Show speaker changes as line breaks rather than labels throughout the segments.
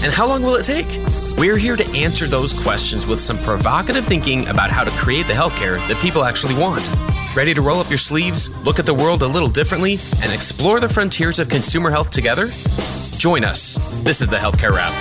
And how long will it take? We're here to answer those questions with some provocative thinking about how to create the healthcare that people actually want. Ready to roll up your sleeves, look at the world a little differently, and explore the frontiers of consumer health together? Join us. This is the Healthcare Rap.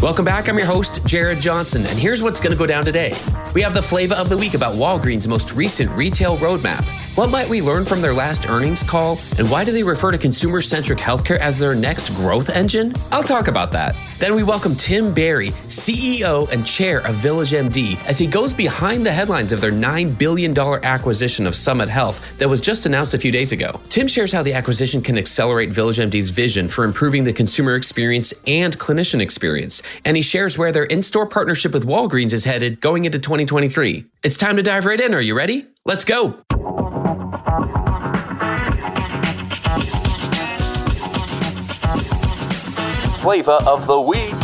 Welcome back. I'm your host, Jared Johnson, and here's what's going to go down today. We have the flavor of the week about Walgreens' most recent retail roadmap. What might we learn from their last earnings call? And why do they refer to consumer centric healthcare as their next growth engine? I'll talk about that. Then we welcome Tim Barry, CEO and chair of VillageMD, as he goes behind the headlines of their $9 billion acquisition of Summit Health that was just announced a few days ago. Tim shares how the acquisition can accelerate VillageMD's vision for improving the consumer experience and clinician experience. And he shares where their in store partnership with Walgreens is headed going into 2023. It's time to dive right in. Are you ready? Let's go.
Flavor of the week.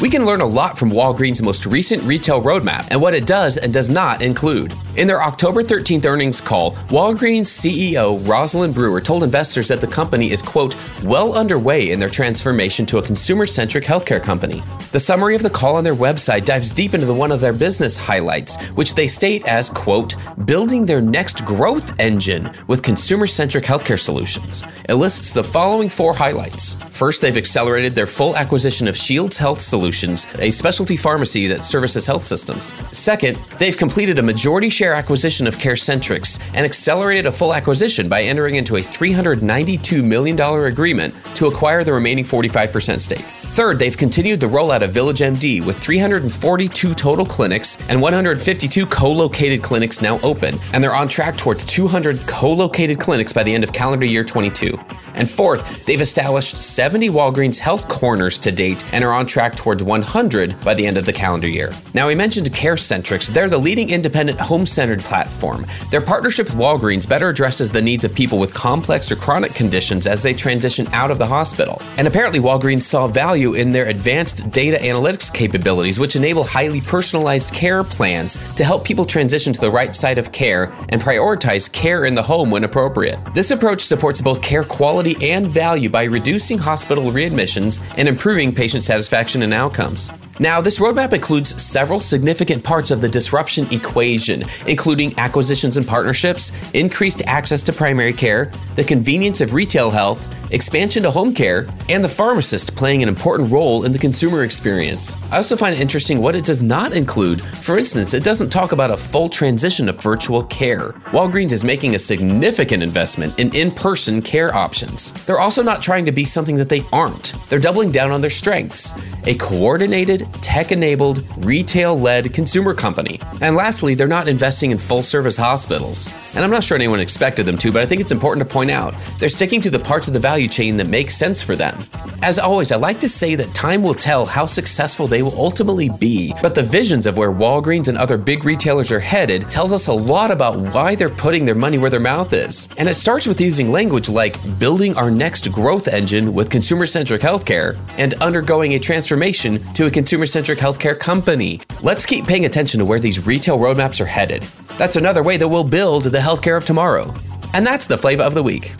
We can learn a lot from Walgreens' most recent retail roadmap and what it does and does not include. In their October 13th earnings call, Walgreens CEO Rosalind Brewer told investors that the company is, quote, well underway in their transformation to a consumer centric healthcare company. The summary of the call on their website dives deep into the one of their business highlights, which they state as, quote, building their next growth engine with consumer centric healthcare solutions. It lists the following four highlights. First, they've accelerated their full acquisition of Shields Health Solutions Solutions, a specialty pharmacy that services health systems. Second, they've completed a majority share acquisition of CareCentrix and accelerated a full acquisition by entering into a $392 million agreement to acquire the remaining 45% stake. Third, they've continued the rollout of VillageMD with 342 total clinics and 152 co located clinics now open, and they're on track towards 200 co located clinics by the end of calendar year 22. And fourth, they've established 70 Walgreens Health Corners to date and are on track towards 100 by the end of the calendar year. Now, we mentioned CareCentrix. They're the leading independent home centered platform. Their partnership with Walgreens better addresses the needs of people with complex or chronic conditions as they transition out of the hospital. And apparently, Walgreens saw value in their advanced data analytics capabilities, which enable highly personalized care plans to help people transition to the right side of care and prioritize care in the home when appropriate. This approach supports both care quality and value by reducing hospital readmissions and improving patient satisfaction and outcomes. Now, this roadmap includes several significant parts of the disruption equation, including acquisitions and partnerships, increased access to primary care, the convenience of retail health, expansion to home care, and the pharmacist playing an important role in the consumer experience. I also find it interesting what it does not include. For instance, it doesn't talk about a full transition of virtual care. Walgreens is making a significant investment in in person care options. They're also not trying to be something that they aren't, they're doubling down on their strengths a coordinated, tech enabled, retail led consumer company. And lastly, they're not investing in full service hospitals. And I'm not sure anyone expected them to, but I think it's important to point out they're sticking to the parts of the value chain that makes sense for them. As always, I like to say that time will tell how successful they will ultimately be, but the visions of where Walgreens and other big retailers are headed tells us a lot about why they're putting their money where their mouth is. And it starts with using language like building our next growth engine with consumer centric healthcare and undergoing a transformation to a consumer centric healthcare company. Let's keep paying attention to where these retail roadmaps are headed. That's another way that we'll build the healthcare of tomorrow. And that's the flavor of the week.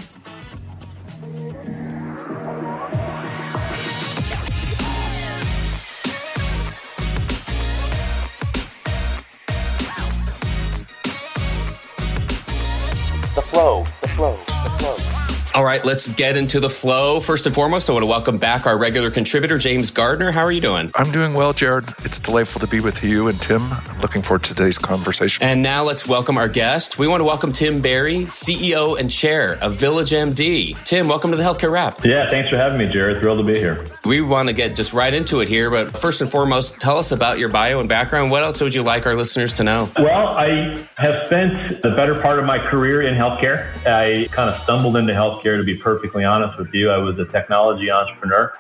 Right, let's get into the flow. First and foremost, I want to welcome back our regular contributor, James Gardner. How are you doing?
I'm doing well, Jared. It's delightful to be with you and Tim. I'm looking forward to today's conversation.
And now let's welcome our guest. We want to welcome Tim Barry, CEO and Chair of Village MD. Tim, welcome to the Healthcare Rap.
Yeah, thanks for having me, Jared. Thrilled to be here.
We want to get just right into it here, but first and foremost, tell us about your bio and background. What else would you like our listeners to know?
Well, I have spent the better part of my career in healthcare. I kind of stumbled into healthcare to be perfectly honest with you. I was a technology entrepreneur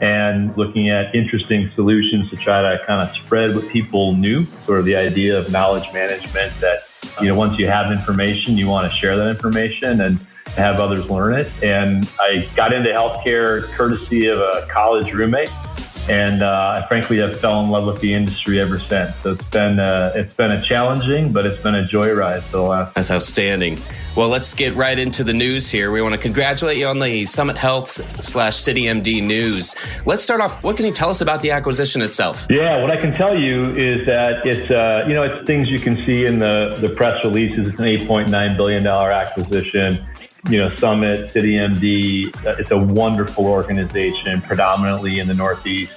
and looking at interesting solutions to try to kind of spread what people knew, sort of the idea of knowledge management that, you know, once you have information, you want to share that information and have others learn it. And I got into healthcare courtesy of a college roommate. And uh, I frankly have fell in love with the industry ever since. So it's been uh, it's been a challenging, but it's been a joyride for the last.
That's outstanding. Well, let's get right into the news here. We want to congratulate you on the Summit Health slash CityMD news. Let's start off. What can you tell us about the acquisition itself?
Yeah, what I can tell you is that it's uh, you know it's things you can see in the the press releases. It's an 8.9 billion dollar acquisition. You know, Summit CityMD. Uh, it's a wonderful organization, predominantly in the Northeast.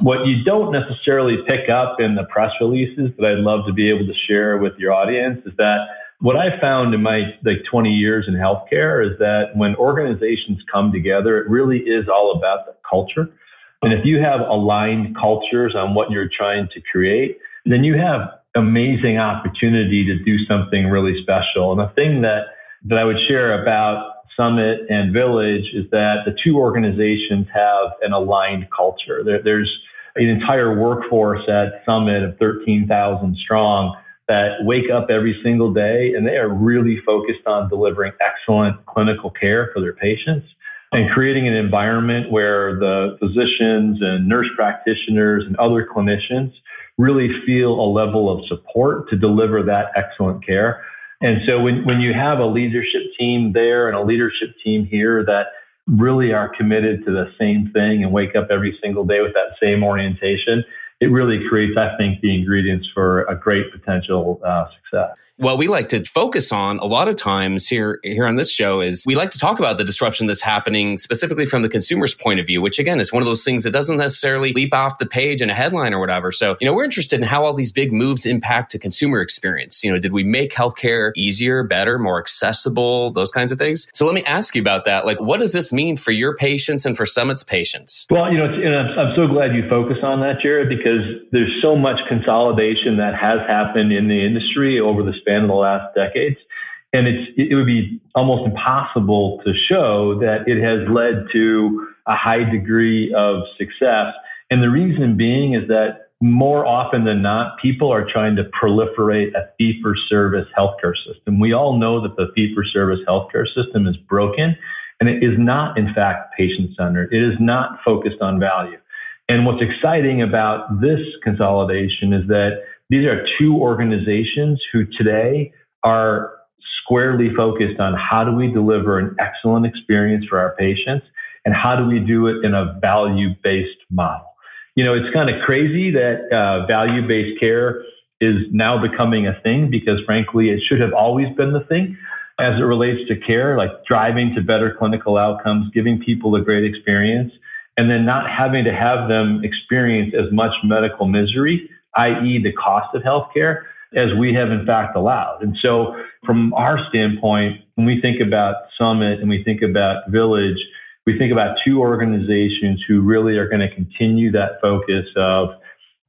What you don't necessarily pick up in the press releases that I'd love to be able to share with your audience is that what I found in my like 20 years in healthcare is that when organizations come together, it really is all about the culture. And if you have aligned cultures on what you're trying to create, then you have amazing opportunity to do something really special. And the thing that, that I would share about Summit and Village is that the two organizations have an aligned culture. There, there's an entire workforce at Summit of 13,000 strong that wake up every single day and they are really focused on delivering excellent clinical care for their patients and creating an environment where the physicians and nurse practitioners and other clinicians really feel a level of support to deliver that excellent care. And so when, when you have a leadership team there and a leadership team here that really are committed to the same thing and wake up every single day with that same orientation, it really creates, I think, the ingredients for a great potential uh, success.
What we like to focus on a lot of times here here on this show is we like to talk about the disruption that's happening specifically from the consumer's point of view which again is one of those things that doesn't necessarily leap off the page in a headline or whatever. So you know we're interested in how all these big moves impact a consumer experience. You know did we make healthcare easier better more accessible those kinds of things? So let me ask you about that. Like what does this mean for your patients and for summit's patients?
Well you know and I'm, I'm so glad you focus on that jared because there's so much consolidation that has happened in the industry over the span of the last decades. And it's, it would be almost impossible to show that it has led to a high degree of success. And the reason being is that more often than not, people are trying to proliferate a fee for service healthcare system. We all know that the fee for service healthcare system is broken and it is not, in fact, patient centered. It is not focused on value. And what's exciting about this consolidation is that these are two organizations who today are squarely focused on how do we deliver an excellent experience for our patients and how do we do it in a value based model. You know, it's kind of crazy that uh, value based care is now becoming a thing because frankly, it should have always been the thing as it relates to care, like driving to better clinical outcomes, giving people a great experience, and then not having to have them experience as much medical misery i.e., the cost of healthcare, as we have in fact allowed. And so, from our standpoint, when we think about Summit and we think about Village, we think about two organizations who really are going to continue that focus of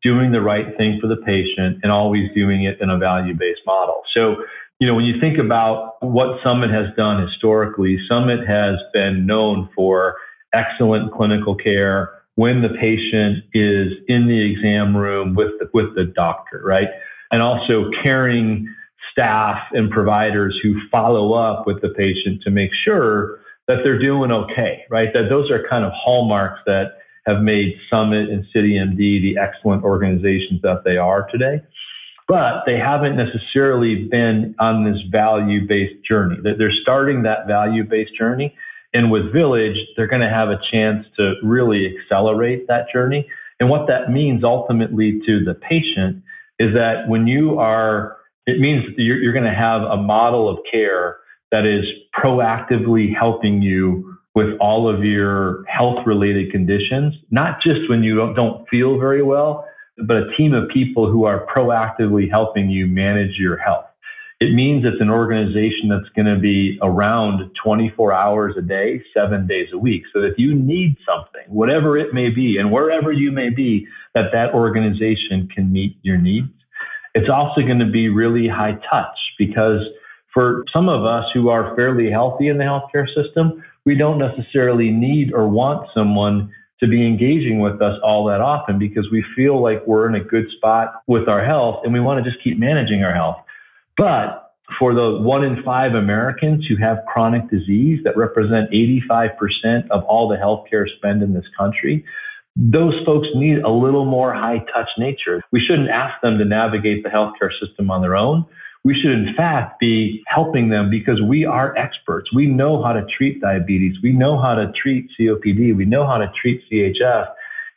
doing the right thing for the patient and always doing it in a value based model. So, you know, when you think about what Summit has done historically, Summit has been known for excellent clinical care, when the patient is in the exam room with the, with the doctor, right? And also caring staff and providers who follow up with the patient to make sure that they're doing okay, right? That those are kind of hallmarks that have made Summit and CityMD the excellent organizations that they are today. But they haven't necessarily been on this value based journey. They're starting that value based journey and with Village, they're going to have a chance to really accelerate that journey. And what that means ultimately to the patient is that when you are, it means you're, you're going to have a model of care that is proactively helping you with all of your health related conditions, not just when you don't, don't feel very well, but a team of people who are proactively helping you manage your health. It means it's an organization that's going to be around 24 hours a day, seven days a week. So if you need something, whatever it may be, and wherever you may be, that that organization can meet your needs. It's also going to be really high touch because for some of us who are fairly healthy in the healthcare system, we don't necessarily need or want someone to be engaging with us all that often because we feel like we're in a good spot with our health and we want to just keep managing our health. But for the one in five Americans who have chronic disease that represent 85% of all the healthcare spend in this country, those folks need a little more high touch nature. We shouldn't ask them to navigate the healthcare system on their own. We should, in fact, be helping them because we are experts. We know how to treat diabetes. We know how to treat COPD. We know how to treat CHF.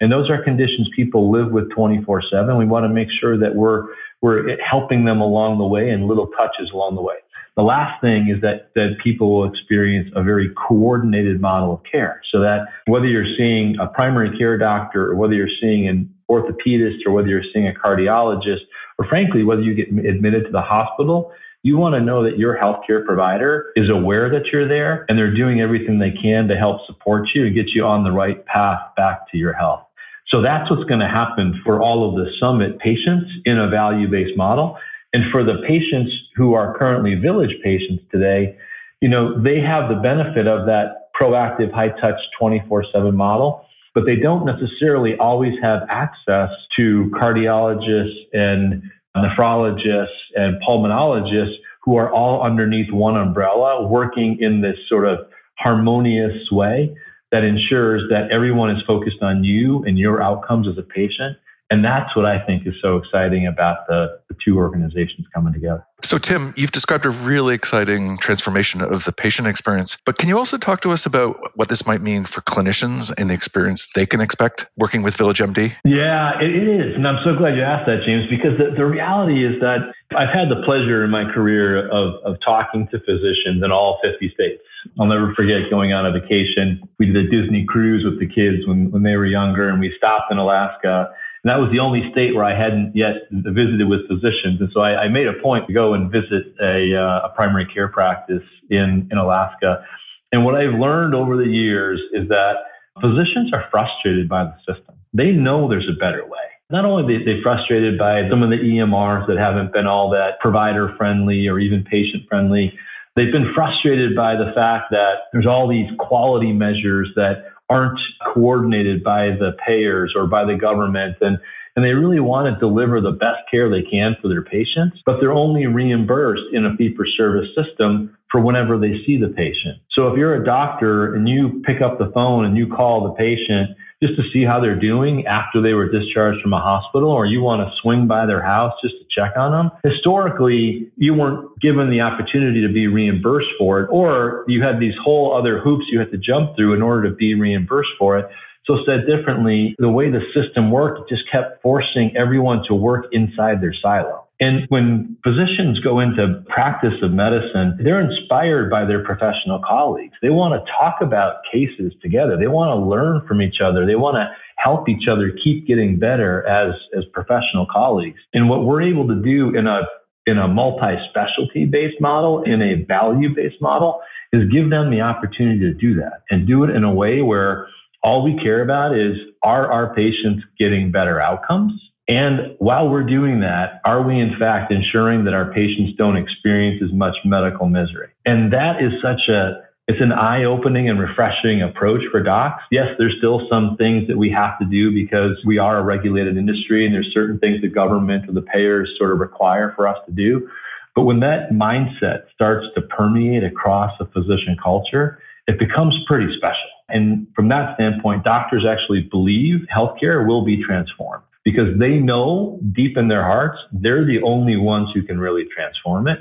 And those are conditions people live with 24 7. We want to make sure that we're we're helping them along the way and little touches along the way. The last thing is that, that people will experience a very coordinated model of care. So that whether you're seeing a primary care doctor or whether you're seeing an orthopedist or whether you're seeing a cardiologist, or frankly, whether you get admitted to the hospital, you want to know that your healthcare provider is aware that you're there and they're doing everything they can to help support you and get you on the right path back to your health. So that's what's going to happen for all of the summit patients in a value based model. And for the patients who are currently village patients today, you know, they have the benefit of that proactive high touch 24 7 model, but they don't necessarily always have access to cardiologists and nephrologists and pulmonologists who are all underneath one umbrella working in this sort of harmonious way that ensures that everyone is focused on you and your outcomes as a patient. And that's what I think is so exciting about the, the, two organizations coming together.
So, Tim, you've described a really exciting transformation of the patient experience, but can you also talk to us about what this might mean for clinicians and the experience they can expect working with Village MD?
Yeah, it is. And I'm so glad you asked that, James, because the, the reality is that I've had the pleasure in my career of, of talking to physicians in all 50 states. I'll never forget going on a vacation. We did a Disney cruise with the kids when, when they were younger, and we stopped in Alaska. And that was the only state where I hadn't yet visited with physicians. And so I, I made a point to go and visit a, uh, a primary care practice in, in Alaska. And what I've learned over the years is that physicians are frustrated by the system. They know there's a better way. Not only they frustrated by some of the EMRs that haven't been all that provider friendly or even patient friendly, They've been frustrated by the fact that there's all these quality measures that aren't coordinated by the payers or by the government. And, and they really want to deliver the best care they can for their patients, but they're only reimbursed in a fee for service system for whenever they see the patient. So if you're a doctor and you pick up the phone and you call the patient just to see how they're doing after they were discharged from a hospital, or you want to swing by their house just to check on them. Historically, you weren't given the opportunity to be reimbursed for it, or you had these whole other hoops you had to jump through in order to be reimbursed for it. So said differently, the way the system worked, it just kept forcing everyone to work inside their silo. And when physicians go into practice of medicine, they're inspired by their professional colleagues. They want to talk about cases together. They want to learn from each other. They want to help each other keep getting better as, as professional colleagues. And what we're able to do in a in a multi-specialty based model, in a value-based model, is give them the opportunity to do that and do it in a way where all we care about is are our patients getting better outcomes? And while we're doing that, are we in fact ensuring that our patients don't experience as much medical misery? And that is such a it's an eye-opening and refreshing approach for docs. Yes, there's still some things that we have to do because we are a regulated industry and there's certain things the government or the payers sort of require for us to do. But when that mindset starts to permeate across a physician culture, it becomes pretty special. And from that standpoint, doctors actually believe healthcare will be transformed because they know deep in their hearts they're the only ones who can really transform it.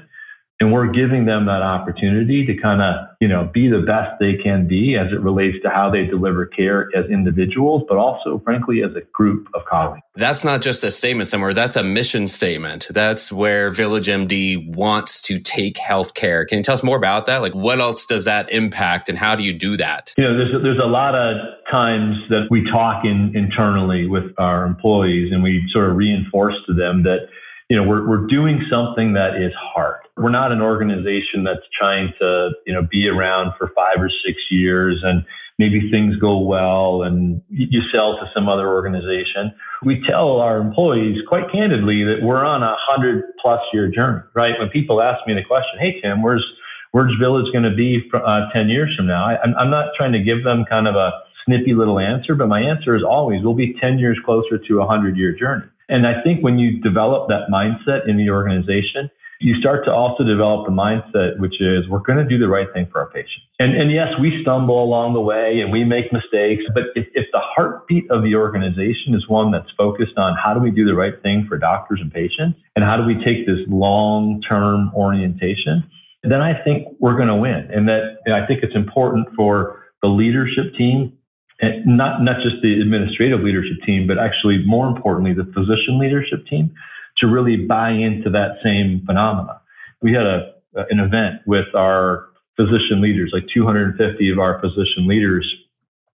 And we're giving them that opportunity to kind of, you know, be the best they can be as it relates to how they deliver care as individuals, but also, frankly, as a group of colleagues.
That's not just a statement somewhere. That's a mission statement. That's where Village MD wants to take healthcare. Can you tell us more about that? Like, what else does that impact and how do you do that?
You know, there's there's a lot of times that we talk in, internally with our employees and we sort of reinforce to them that you know, we're, we're doing something that is hard. We're not an organization that's trying to, you know, be around for five or six years and maybe things go well and you sell to some other organization. We tell our employees quite candidly that we're on a hundred plus year journey, right? When people ask me the question, Hey, Tim, where's, where's Village going to be uh, 10 years from now? I, I'm not trying to give them kind of a snippy little answer, but my answer is always we'll be 10 years closer to a hundred year journey. And I think when you develop that mindset in the organization, you start to also develop the mindset, which is we're going to do the right thing for our patients. And, and yes, we stumble along the way and we make mistakes, but if, if the heartbeat of the organization is one that's focused on how do we do the right thing for doctors and patients and how do we take this long term orientation, then I think we're going to win. And that and I think it's important for the leadership team and not not just the administrative leadership team, but actually more importantly, the physician leadership team to really buy into that same phenomena. We had a an event with our physician leaders, like 250 of our physician leaders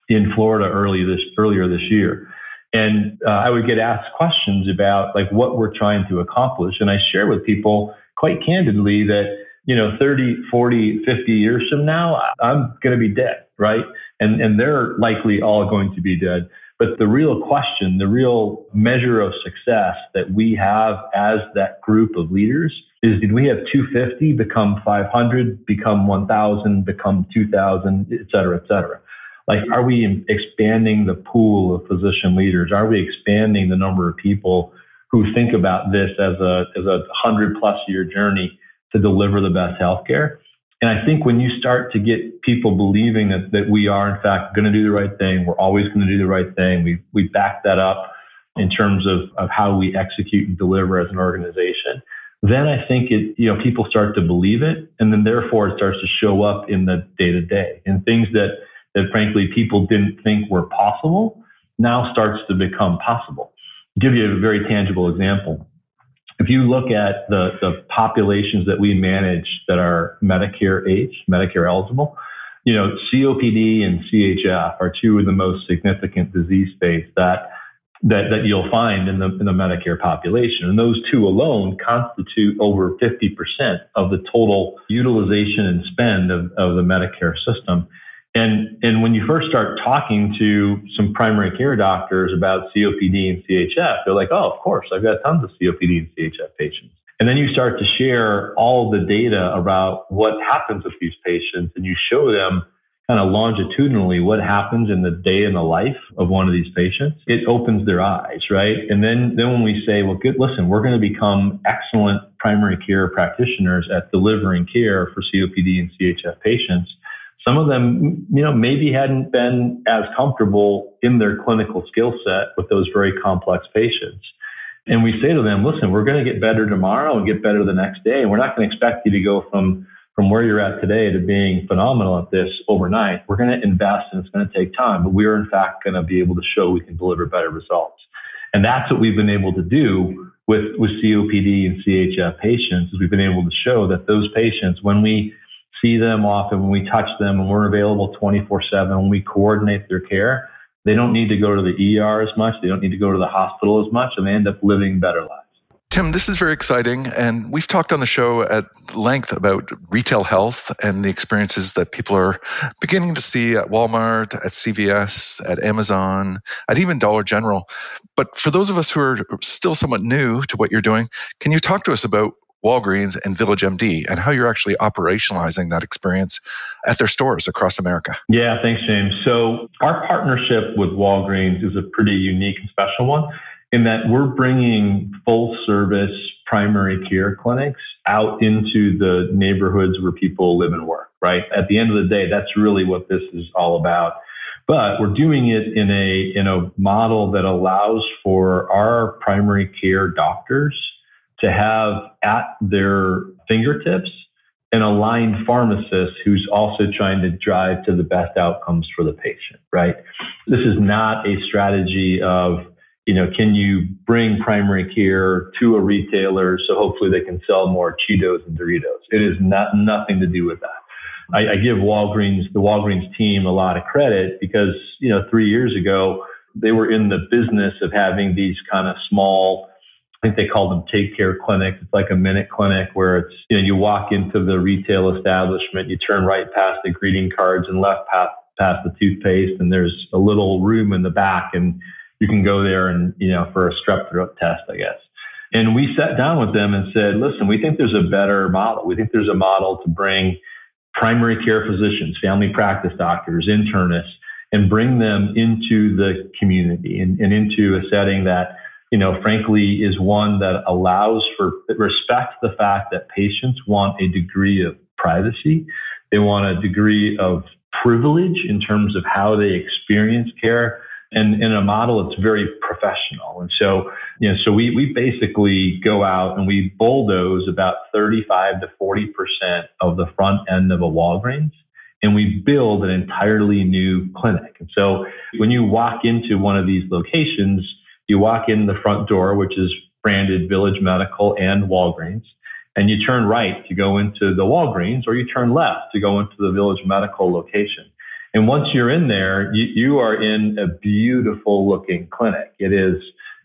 in Florida early this earlier this year. And uh, I would get asked questions about like what we're trying to accomplish. And I share with people quite candidly that, you know, 30, 40, 50 years from now, I'm going to be dead, right? And, and they're likely all going to be dead. But the real question, the real measure of success that we have as that group of leaders is did we have 250 become 500, become 1,000, become 2,000, et cetera, et cetera? Like, are we expanding the pool of physician leaders? Are we expanding the number of people who think about this as a, as a hundred plus year journey to deliver the best healthcare? And I think when you start to get people believing that, that we are, in fact, going to do the right thing, we're always going to do the right thing, we, we back that up in terms of, of how we execute and deliver as an organization, then I think it, you know, people start to believe it. And then therefore it starts to show up in the day to day and things that, that frankly people didn't think were possible now starts to become possible. I'll give you a very tangible example if you look at the, the populations that we manage that are Medicare age, Medicare eligible, you know, COPD and CHF are two of the most significant disease states that that, that you'll find in the, in the Medicare population. And those two alone constitute over 50% of the total utilization and spend of, of the Medicare system. And, and when you first start talking to some primary care doctors about COPD and CHF, they're like, oh, of course, I've got tons of COPD and CHF patients. And then you start to share all the data about what happens with these patients and you show them kind of longitudinally what happens in the day in the life of one of these patients. It opens their eyes, right? And then, then when we say, well, good, listen, we're going to become excellent primary care practitioners at delivering care for COPD and CHF patients some of them, you know, maybe hadn't been as comfortable in their clinical skill set with those very complex patients. And we say to them, listen, we're going to get better tomorrow and get better the next day. And we're not going to expect you to go from, from where you're at today to being phenomenal at this overnight. We're going to invest and it's going to take time, but we are in fact going to be able to show we can deliver better results. And that's what we've been able to do with, with COPD and CHF patients is we've been able to show that those patients, when we see them often, when we touch them, and we're available 24 7, when we coordinate their care, they don't need to go to the ER as much. They don't need to go to the hospital as much, and they end up living better lives.
Tim, this is very exciting. And we've talked on the show at length about retail health and the experiences that people are beginning to see at Walmart, at CVS, at Amazon, at even Dollar General. But for those of us who are still somewhat new to what you're doing, can you talk to us about Walgreens and Village MD and how you're actually operationalizing that experience at their stores across America.
Yeah, thanks, James. So, our partnership with Walgreens is a pretty unique and special one in that we're bringing full service primary care clinics out into the neighborhoods where people live and work, right? At the end of the day, that's really what this is all about. But we're doing it in a in a model that allows for our primary care doctors to have at their fingertips an aligned pharmacist who's also trying to drive to the best outcomes for the patient, right? This is not a strategy of, you know, can you bring primary care to a retailer so hopefully they can sell more Cheetos and Doritos? It is not nothing to do with that. I, I give Walgreens, the Walgreens team a lot of credit because, you know, three years ago, they were in the business of having these kind of small, think they call them take care clinics. It's like a minute clinic where it's, you know, you walk into the retail establishment, you turn right past the greeting cards and left past, past the toothpaste, and there's a little room in the back, and you can go there and, you know, for a strep throat test, I guess. And we sat down with them and said, listen, we think there's a better model. We think there's a model to bring primary care physicians, family practice doctors, internists, and bring them into the community and, and into a setting that, you know, frankly, is one that allows for respects the fact that patients want a degree of privacy. They want a degree of privilege in terms of how they experience care and in a model that's very professional. And so, you know, so we, we basically go out and we bulldoze about 35 to 40% of the front end of a Walgreens and we build an entirely new clinic. And so when you walk into one of these locations, you walk in the front door, which is branded Village Medical and Walgreens, and you turn right to go into the Walgreens or you turn left to go into the Village Medical location. And once you're in there, you, you are in a beautiful looking clinic. It is,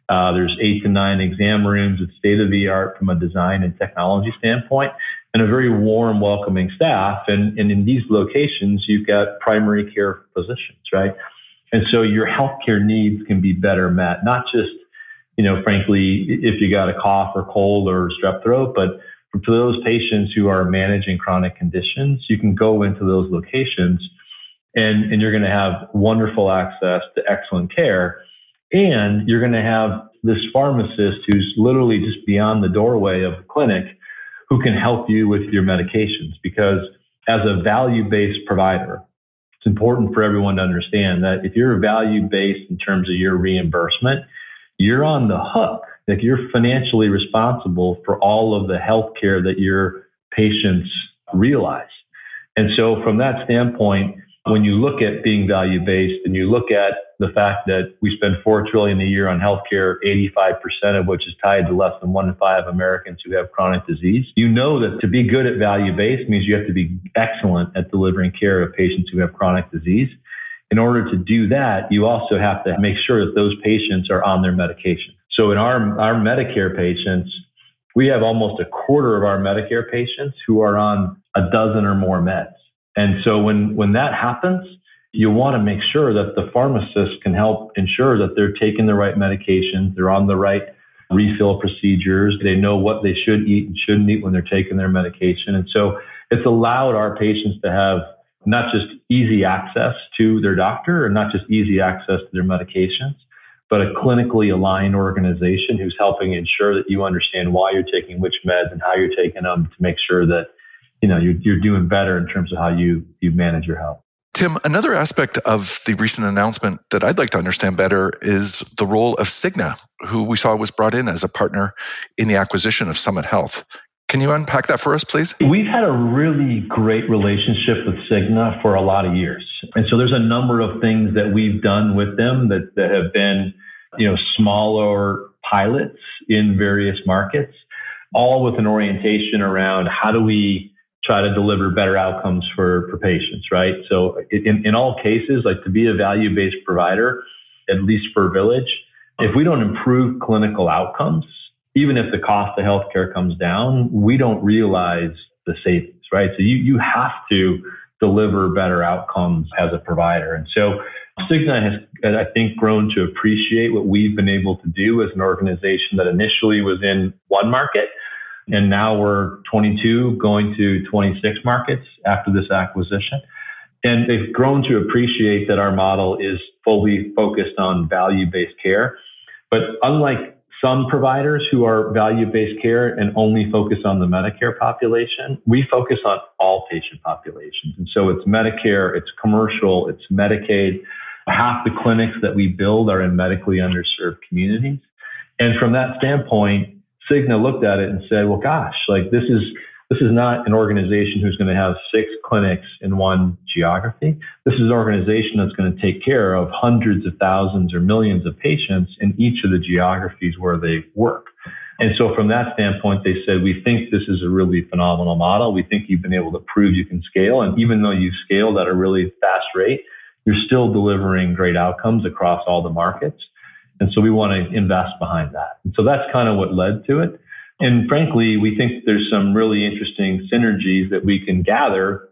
uh, there's eight to nine exam rooms. It's state of the art from a design and technology standpoint and a very warm, welcoming staff. And, and in these locations, you've got primary care physicians, right? And so your healthcare needs can be better met, not just, you know, frankly, if you got a cough or cold or strep throat, but for those patients who are managing chronic conditions, you can go into those locations and, and you're going to have wonderful access to excellent care. And you're going to have this pharmacist who's literally just beyond the doorway of the clinic who can help you with your medications. Because as a value based provider, it's important for everyone to understand that if you're value based in terms of your reimbursement, you're on the hook. Like you're financially responsible for all of the health care that your patients realize. And so from that standpoint, when you look at being value based and you look at the fact that we spend four trillion a year on healthcare, 85% of which is tied to less than one in five Americans who have chronic disease, you know that to be good at value based means you have to be excellent at delivering care of patients who have chronic disease. In order to do that, you also have to make sure that those patients are on their medication. So in our, our Medicare patients, we have almost a quarter of our Medicare patients who are on a dozen or more meds. And so when, when that happens, you want to make sure that the pharmacist can help ensure that they're taking the right medications, they're on the right refill procedures, they know what they should eat and shouldn't eat when they're taking their medication. And so it's allowed our patients to have not just easy access to their doctor and not just easy access to their medications, but a clinically aligned organization who's helping ensure that you understand why you're taking which meds and how you're taking them to make sure that you know you're, you're doing better in terms of how you you manage your health.
Tim, another aspect of the recent announcement that I'd like to understand better is the role of Cigna, who we saw was brought in as a partner in the acquisition of Summit Health. Can you unpack that for us, please?
We've had a really great relationship with Cigna for a lot of years. And so there's a number of things that we've done with them that, that have been, you know, smaller pilots in various markets, all with an orientation around how do we try to deliver better outcomes for, for patients, right? So in, in all cases, like to be a value-based provider, at least for Village, if we don't improve clinical outcomes, even if the cost of healthcare comes down, we don't realize the savings, right? So you, you have to deliver better outcomes as a provider. And so Cigna has, I think, grown to appreciate what we've been able to do as an organization that initially was in one market and now we're 22 going to 26 markets after this acquisition. And they've grown to appreciate that our model is fully focused on value based care. But unlike some providers who are value based care and only focus on the Medicare population, we focus on all patient populations. And so it's Medicare, it's commercial, it's Medicaid. Half the clinics that we build are in medically underserved communities. And from that standpoint, Cigna looked at it and said, well, gosh, like this is This is not an organization who's going to have six clinics in one geography. This is an organization that's going to take care of hundreds of thousands or millions of patients in each of the geographies where they work. And so from that standpoint, they said, we think this is a really phenomenal model. We think you've been able to prove you can scale. And even though you've scaled at a really fast rate, you're still delivering great outcomes across all the markets. And so we want to invest behind that. And so that's kind of what led to it. And frankly, we think there's some really interesting synergies that we can gather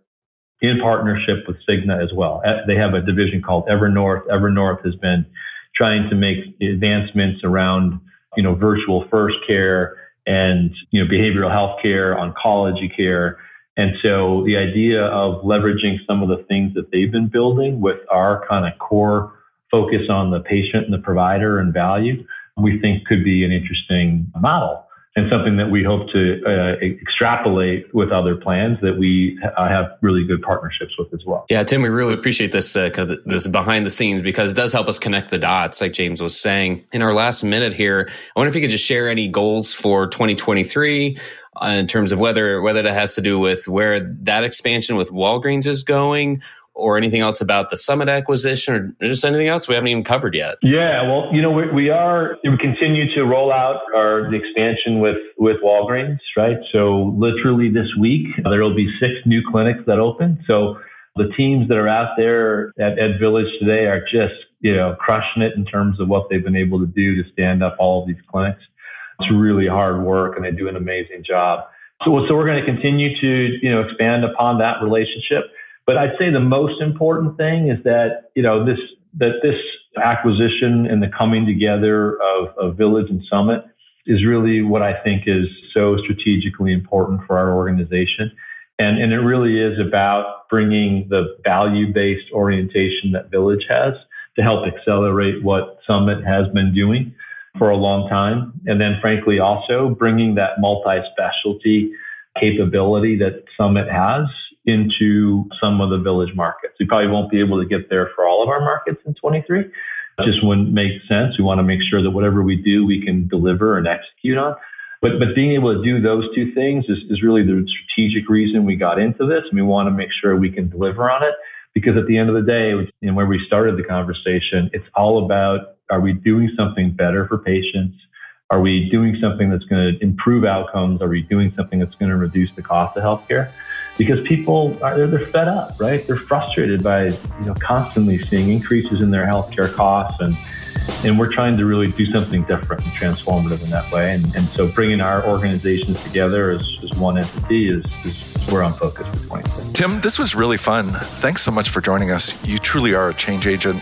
in partnership with Cigna as well. They have a division called Evernorth. Evernorth has been trying to make advancements around, you know, virtual first care and, you know, behavioral health care, oncology care. And so the idea of leveraging some of the things that they've been building with our kind of core focus on the patient and the provider and value, we think could be an interesting model and something that we hope to uh, extrapolate with other plans that we uh, have really good partnerships with as well.
Yeah, Tim, we really appreciate this uh, kind of this behind the scenes because it does help us connect the dots, like James was saying. In our last minute here, I wonder if you could just share any goals for 2023 uh, in terms of whether whether it has to do with where that expansion with Walgreens is going or anything else about the Summit acquisition or just anything else we haven't even covered yet?
Yeah, well, you know, we, we are, we continue to roll out our expansion with, with Walgreens, right? So literally this week, there will be six new clinics that open. So the teams that are out there at Ed Village today are just, you know, crushing it in terms of what they've been able to do to stand up all of these clinics. It's really hard work and they do an amazing job. So, so we're going to continue to, you know, expand upon that relationship. But I'd say the most important thing is that, you know, this, that this acquisition and the coming together of, of Village and Summit is really what I think is so strategically important for our organization. And, and it really is about bringing the value based orientation that Village has to help accelerate what Summit has been doing for a long time. And then, frankly, also bringing that multi specialty capability that Summit has into some of the village markets. We probably won't be able to get there for all of our markets in 23. It just wouldn't make sense. We want to make sure that whatever we do, we can deliver and execute on. But, but being able to do those two things is, is really the strategic reason we got into this. We want to make sure we can deliver on it because at the end of the day, and where we started the conversation, it's all about are we doing something better for patients? Are we doing something that's going to improve outcomes? Are we doing something that's going to reduce the cost of healthcare? Because people are they're, they're fed up, right? They're frustrated by you know constantly seeing increases in their healthcare costs, and and we're trying to really do something different and transformative in that way. And, and so bringing our organizations together as, as one entity is, is where I'm focused for 2020.
Tim, this was really fun. Thanks so much for joining us. You truly are a change agent,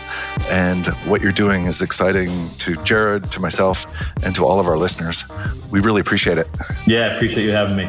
and what you're doing is exciting to Jared, to myself, and to all of our listeners. We really appreciate it.
Yeah, appreciate you having me.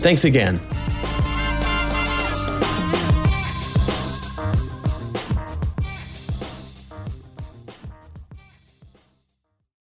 Thanks again.